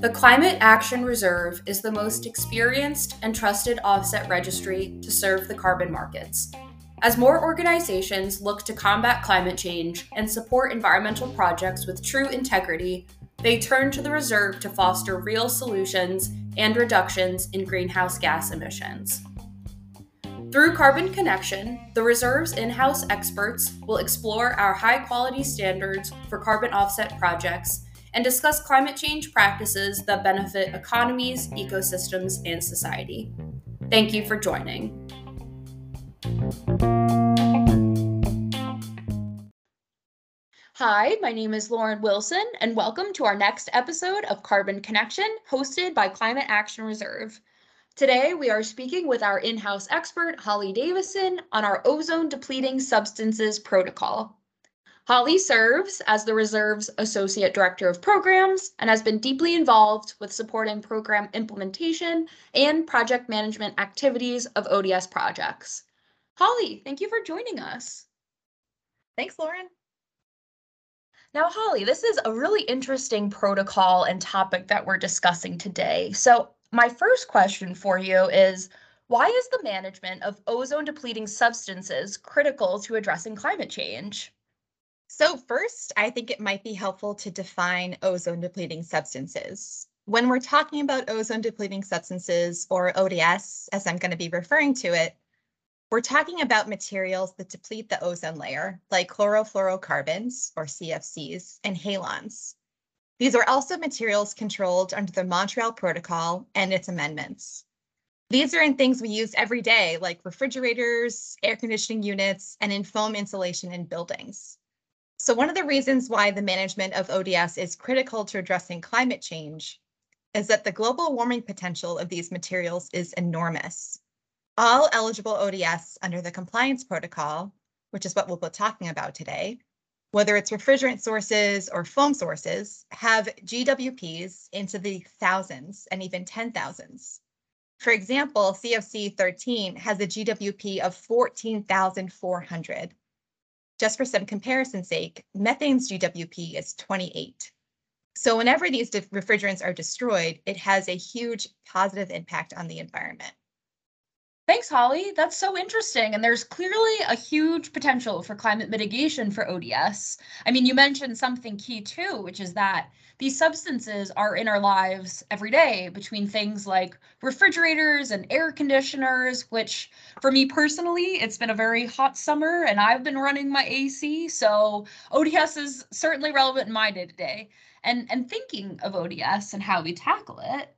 The Climate Action Reserve is the most experienced and trusted offset registry to serve the carbon markets. As more organizations look to combat climate change and support environmental projects with true integrity, they turn to the reserve to foster real solutions and reductions in greenhouse gas emissions. Through Carbon Connection, the Reserve's in house experts will explore our high quality standards for carbon offset projects and discuss climate change practices that benefit economies, ecosystems, and society. Thank you for joining. Hi, my name is Lauren Wilson, and welcome to our next episode of Carbon Connection, hosted by Climate Action Reserve. Today, we are speaking with our in house expert, Holly Davison, on our ozone depleting substances protocol. Holly serves as the Reserve's Associate Director of Programs and has been deeply involved with supporting program implementation and project management activities of ODS projects. Holly, thank you for joining us. Thanks, Lauren. Now, Holly, this is a really interesting protocol and topic that we're discussing today. So, my first question for you is why is the management of ozone depleting substances critical to addressing climate change? So first, I think it might be helpful to define ozone depleting substances. When we're talking about ozone depleting substances or ODS, as I'm going to be referring to it, we're talking about materials that deplete the ozone layer, like chlorofluorocarbons or CFCs and halons. These are also materials controlled under the Montreal Protocol and its amendments. These are in things we use every day, like refrigerators, air conditioning units, and in foam insulation in buildings. So one of the reasons why the management of ODS is critical to addressing climate change is that the global warming potential of these materials is enormous. All eligible ODS under the compliance protocol, which is what we'll be talking about today, whether it's refrigerant sources or foam sources, have GWPs into the thousands and even 10,000s. For example, CFC 13 has a GWP of 14,400 just for some comparison sake, methane's GWP is 28. So whenever these refrigerants are destroyed, it has a huge positive impact on the environment. Thanks, Holly. That's so interesting. And there's clearly a huge potential for climate mitigation for ODS. I mean, you mentioned something key too, which is that these substances are in our lives every day between things like refrigerators and air conditioners, which for me personally, it's been a very hot summer and I've been running my AC. So ODS is certainly relevant in my day to day. And, and thinking of ODS and how we tackle it,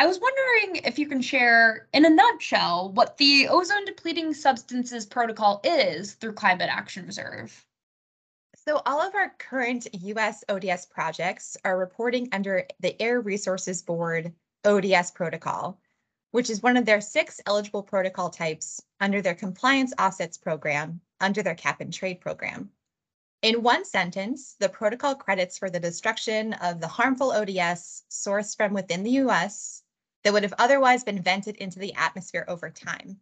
I was wondering if you can share, in a nutshell, what the ozone depleting substances protocol is through Climate Action Reserve. So, all of our current US ODS projects are reporting under the Air Resources Board ODS protocol, which is one of their six eligible protocol types under their compliance offsets program under their cap and trade program. In one sentence, the protocol credits for the destruction of the harmful ODS sourced from within the US that would have otherwise been vented into the atmosphere over time.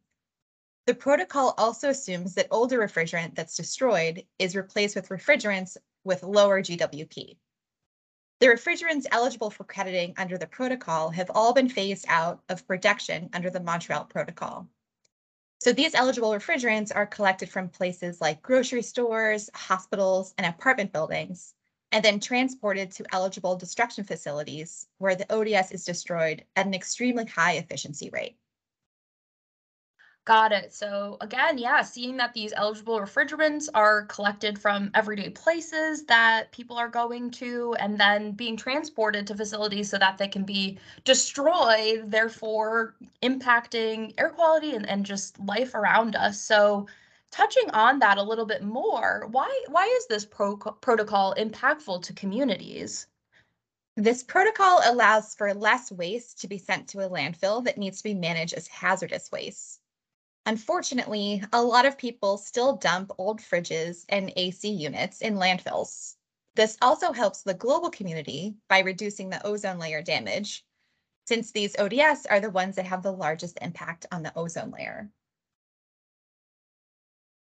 The protocol also assumes that older refrigerant that's destroyed is replaced with refrigerants with lower GWP. The refrigerants eligible for crediting under the protocol have all been phased out of production under the Montreal Protocol. So these eligible refrigerants are collected from places like grocery stores, hospitals, and apartment buildings, and then transported to eligible destruction facilities where the ODS is destroyed at an extremely high efficiency rate. Got it. So again, yeah, seeing that these eligible refrigerants are collected from everyday places that people are going to and then being transported to facilities so that they can be destroyed, therefore impacting air quality and, and just life around us. So touching on that a little bit more, why why is this pro- protocol impactful to communities? This protocol allows for less waste to be sent to a landfill that needs to be managed as hazardous waste. Unfortunately, a lot of people still dump old fridges and AC units in landfills. This also helps the global community by reducing the ozone layer damage, since these ODS are the ones that have the largest impact on the ozone layer.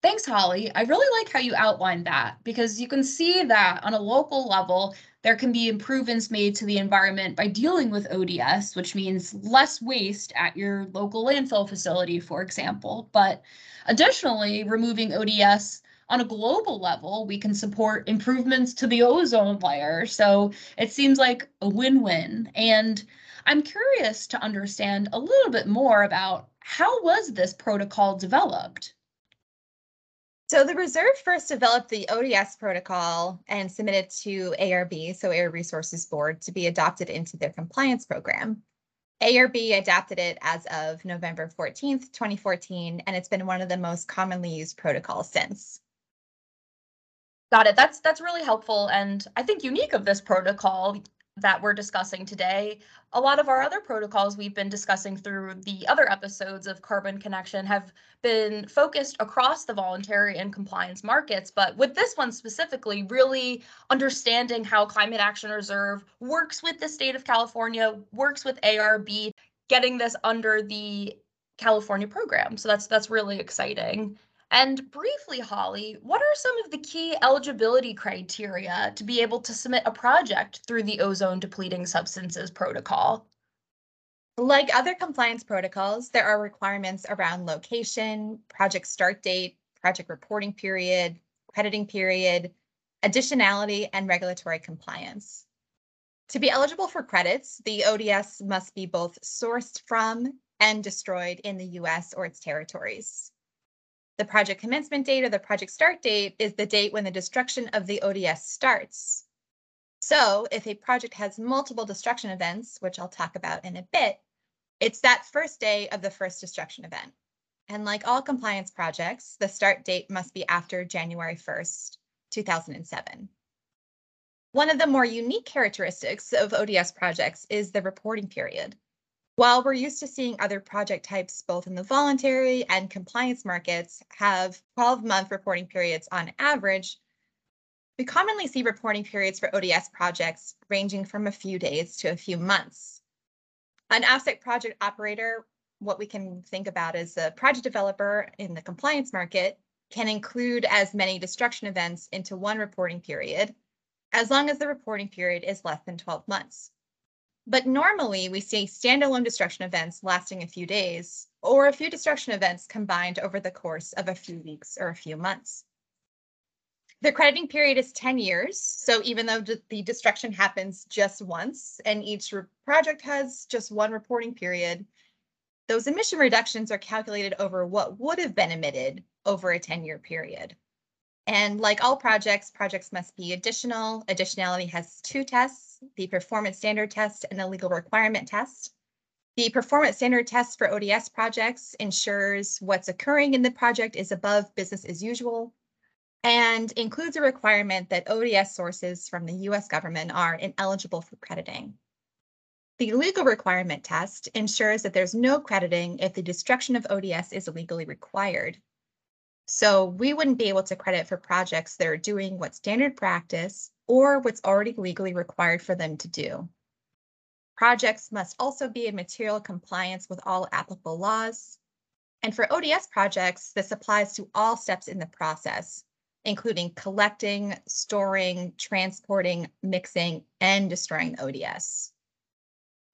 Thanks, Holly. I really like how you outlined that because you can see that on a local level, there can be improvements made to the environment by dealing with ODS, which means less waste at your local landfill facility, for example. But additionally, removing ODS on a global level, we can support improvements to the ozone layer. So it seems like a win win. And I'm curious to understand a little bit more about how was this protocol developed? So the reserve first developed the ODS protocol and submitted to ARB, so Air Resources Board, to be adopted into their compliance program. ARB adapted it as of November 14th, 2014, and it's been one of the most commonly used protocols since. Got it. That's that's really helpful and I think unique of this protocol that we're discussing today. A lot of our other protocols we've been discussing through the other episodes of Carbon Connection have been focused across the voluntary and compliance markets. But with this one specifically, really understanding how Climate Action Reserve works with the state of California, works with ARB, getting this under the California program. So that's that's really exciting. And briefly, Holly, what are some of the key eligibility criteria to be able to submit a project through the ozone depleting substances protocol? Like other compliance protocols, there are requirements around location, project start date, project reporting period, crediting period, additionality, and regulatory compliance. To be eligible for credits, the ODS must be both sourced from and destroyed in the US or its territories. The project commencement date or the project start date is the date when the destruction of the ODS starts. So if a project has multiple destruction events, which I'll talk about in a bit, it's that first day of the first destruction event. And like all compliance projects, the start date must be after January 1st, 2007. One of the more unique characteristics of ODS projects is the reporting period. While we're used to seeing other project types, both in the voluntary and compliance markets, have 12 month reporting periods on average, we commonly see reporting periods for ODS projects ranging from a few days to a few months. An offset project operator, what we can think about as a project developer in the compliance market, can include as many destruction events into one reporting period, as long as the reporting period is less than 12 months. But normally we see standalone destruction events lasting a few days or a few destruction events combined over the course of a few weeks or a few months. The crediting period is 10 years. So even though the destruction happens just once and each project has just one reporting period, those emission reductions are calculated over what would have been emitted over a 10 year period. And like all projects, projects must be additional. Additionality has two tests, the performance standard test and the legal requirement test. The performance standard test for ODS projects ensures what's occurring in the project is above business as usual and includes a requirement that ODS sources from the US government are ineligible for crediting. The legal requirement test ensures that there's no crediting if the destruction of ODS is legally required. So we wouldn't be able to credit for projects that are doing what standard practice or what's already legally required for them to do. Projects must also be in material compliance with all applicable laws. And for ODS projects, this applies to all steps in the process, including collecting, storing, transporting, mixing, and destroying ODS.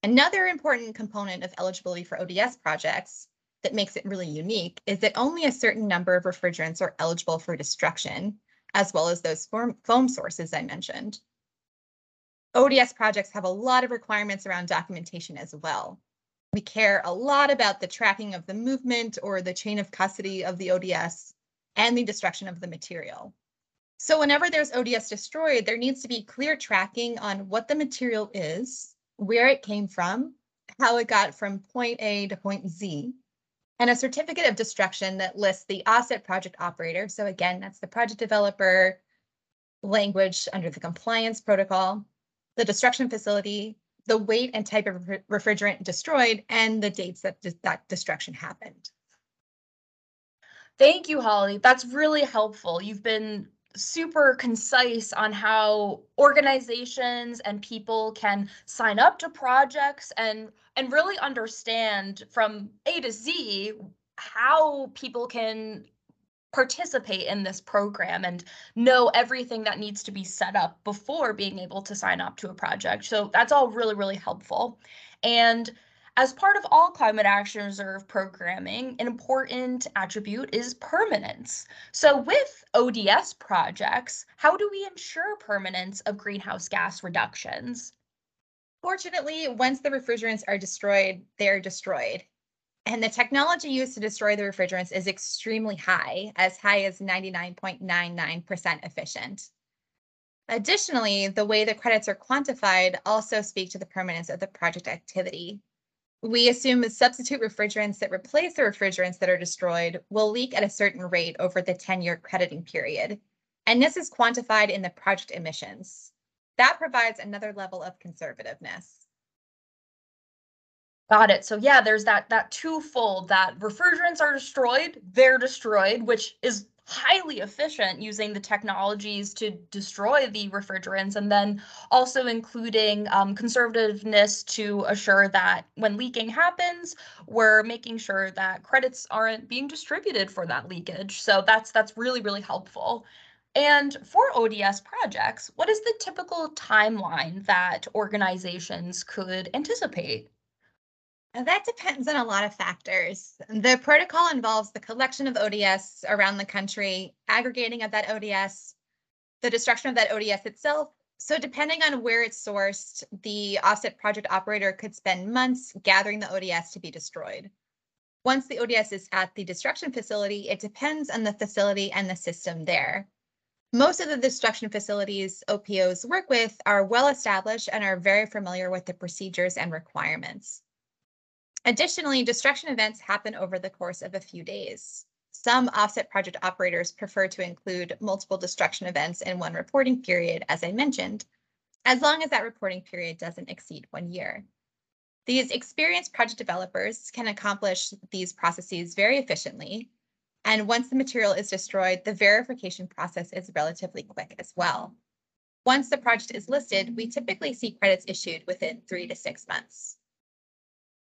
Another important component of eligibility for ODS projects that makes it really unique is that only a certain number of refrigerants are eligible for destruction, as well as those foam sources I mentioned. ODS projects have a lot of requirements around documentation as well. We care a lot about the tracking of the movement or the chain of custody of the ODS and the destruction of the material. So whenever there's ODS destroyed, there needs to be clear tracking on what the material is, where it came from, how it got from point A to point Z, and a certificate of destruction that lists the offset project operator. So again, that's the project developer language under the compliance protocol, the destruction facility, the weight and type of refrigerant destroyed, and the dates that that destruction happened. Thank you, Holly. That's really helpful. You've been super concise on how organizations and people can sign up to projects and and really understand from A to Z how people can participate in this program and know everything that needs to be set up before being able to sign up to a project. So that's all really, really helpful. And as part of all climate action reserve programming, an important attribute is permanence. So with ODS projects, how do we ensure permanence of greenhouse gas reductions? Fortunately, once the refrigerants are destroyed, they're destroyed. And the technology used to destroy the refrigerants is extremely high, as high as 99.99% efficient. Additionally, the way the credits are quantified also speak to the permanence of the project activity. We assume the substitute refrigerants that replace the refrigerants that are destroyed will leak at a certain rate over the 10-year crediting period. And this is quantified in the project emissions. That provides another level of conservativeness. Got it. So yeah, there's that that twofold that refrigerants are destroyed, they're destroyed, which is highly efficient using the technologies to destroy the refrigerants and then also including um, conservativeness to assure that when leaking happens we're making sure that credits aren't being distributed for that leakage. So that's that's really really helpful. And for ODS projects what is the typical timeline that organizations could anticipate that depends on a lot of factors. The protocol involves the collection of ODS around the country, aggregating of that ODS, the destruction of that ODS itself. So depending on where it's sourced, the offset project operator could spend months gathering the ODS to be destroyed. Once the ODS is at the destruction facility, it depends on the facility and the system there. Most of the destruction facilities OPOs work with are well established and are very familiar with the procedures and requirements. Additionally, destruction events happen over the course of a few days. Some offset project operators prefer to include multiple destruction events in one reporting period, as I mentioned, as long as that reporting period doesn't exceed one year. These experienced project developers can accomplish these processes very efficiently. And once the material is destroyed, the verification process is relatively quick as well. Once the project is listed, we typically see credits issued within three to six months.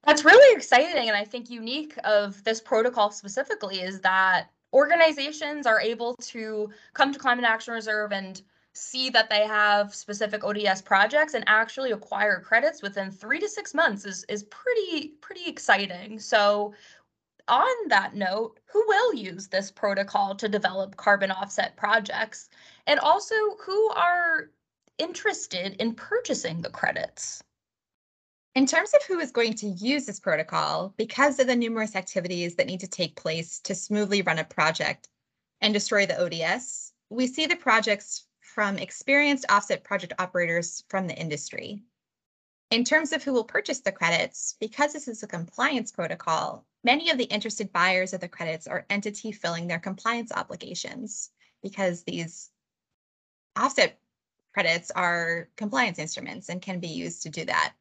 That's really exciting. And I think unique of this protocol specifically is that organizations are able to come to Climate Action Reserve and see that they have specific ODS projects and actually acquire credits within three to six months is, is pretty, pretty exciting. So on that note, who will use this protocol to develop carbon offset projects? And also who are interested in purchasing the credits? In terms of who is going to use this protocol, because of the numerous activities that need to take place to smoothly run a project and destroy the ODS, we see the projects from experienced offset project operators from the industry. In terms of who will purchase the credits, because this is a compliance protocol, many of the interested buyers of the credits are entity filling their compliance obligations because these offset credits are compliance instruments and can be used to do that.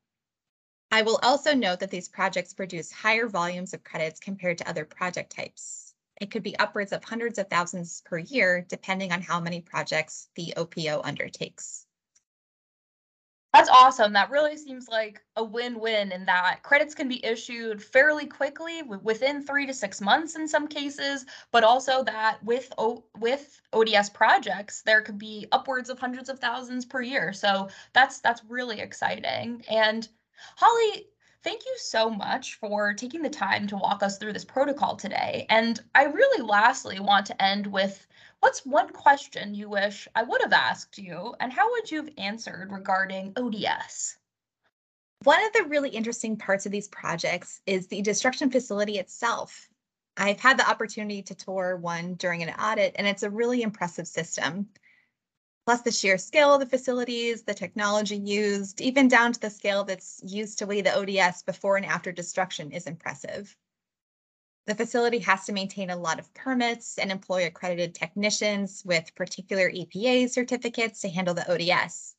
I will also note that these projects produce higher volumes of credits compared to other project types. It could be upwards of hundreds of thousands per year, depending on how many projects the OPO undertakes. That's awesome. That really seems like a win-win in that credits can be issued fairly quickly within three to six months in some cases, but also that with o- with ODS projects, there could be upwards of hundreds of thousands per year. So that's that's really exciting. And Holly, thank you so much for taking the time to walk us through this protocol today. And I really lastly want to end with what's one question you wish I would have asked you, and how would you have answered regarding ODS? One of the really interesting parts of these projects is the destruction facility itself. I've had the opportunity to tour one during an audit, and it's a really impressive system plus the sheer scale of the facilities, the technology used, even down to the scale that's used to weigh the ODS before and after destruction is impressive. The facility has to maintain a lot of permits and employ accredited technicians with particular EPA certificates to handle the ODS.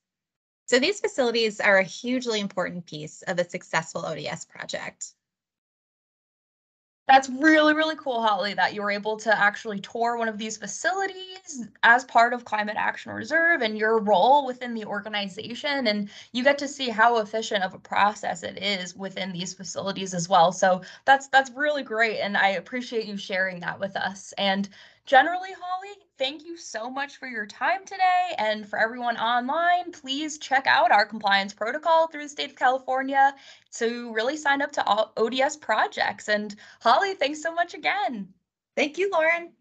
So these facilities are a hugely important piece of a successful ODS project. That's really, really cool, Holly, that you were able to actually tour one of these facilities as part of Climate Action Reserve and your role within the organization. And you get to see how efficient of a process it is within these facilities as well. So that's that's really great. And I appreciate you sharing that with us. And Generally, Holly, thank you so much for your time today. And for everyone online, please check out our compliance protocol through the state of California to really sign up to all ODS projects. And Holly, thanks so much again. Thank you, Lauren.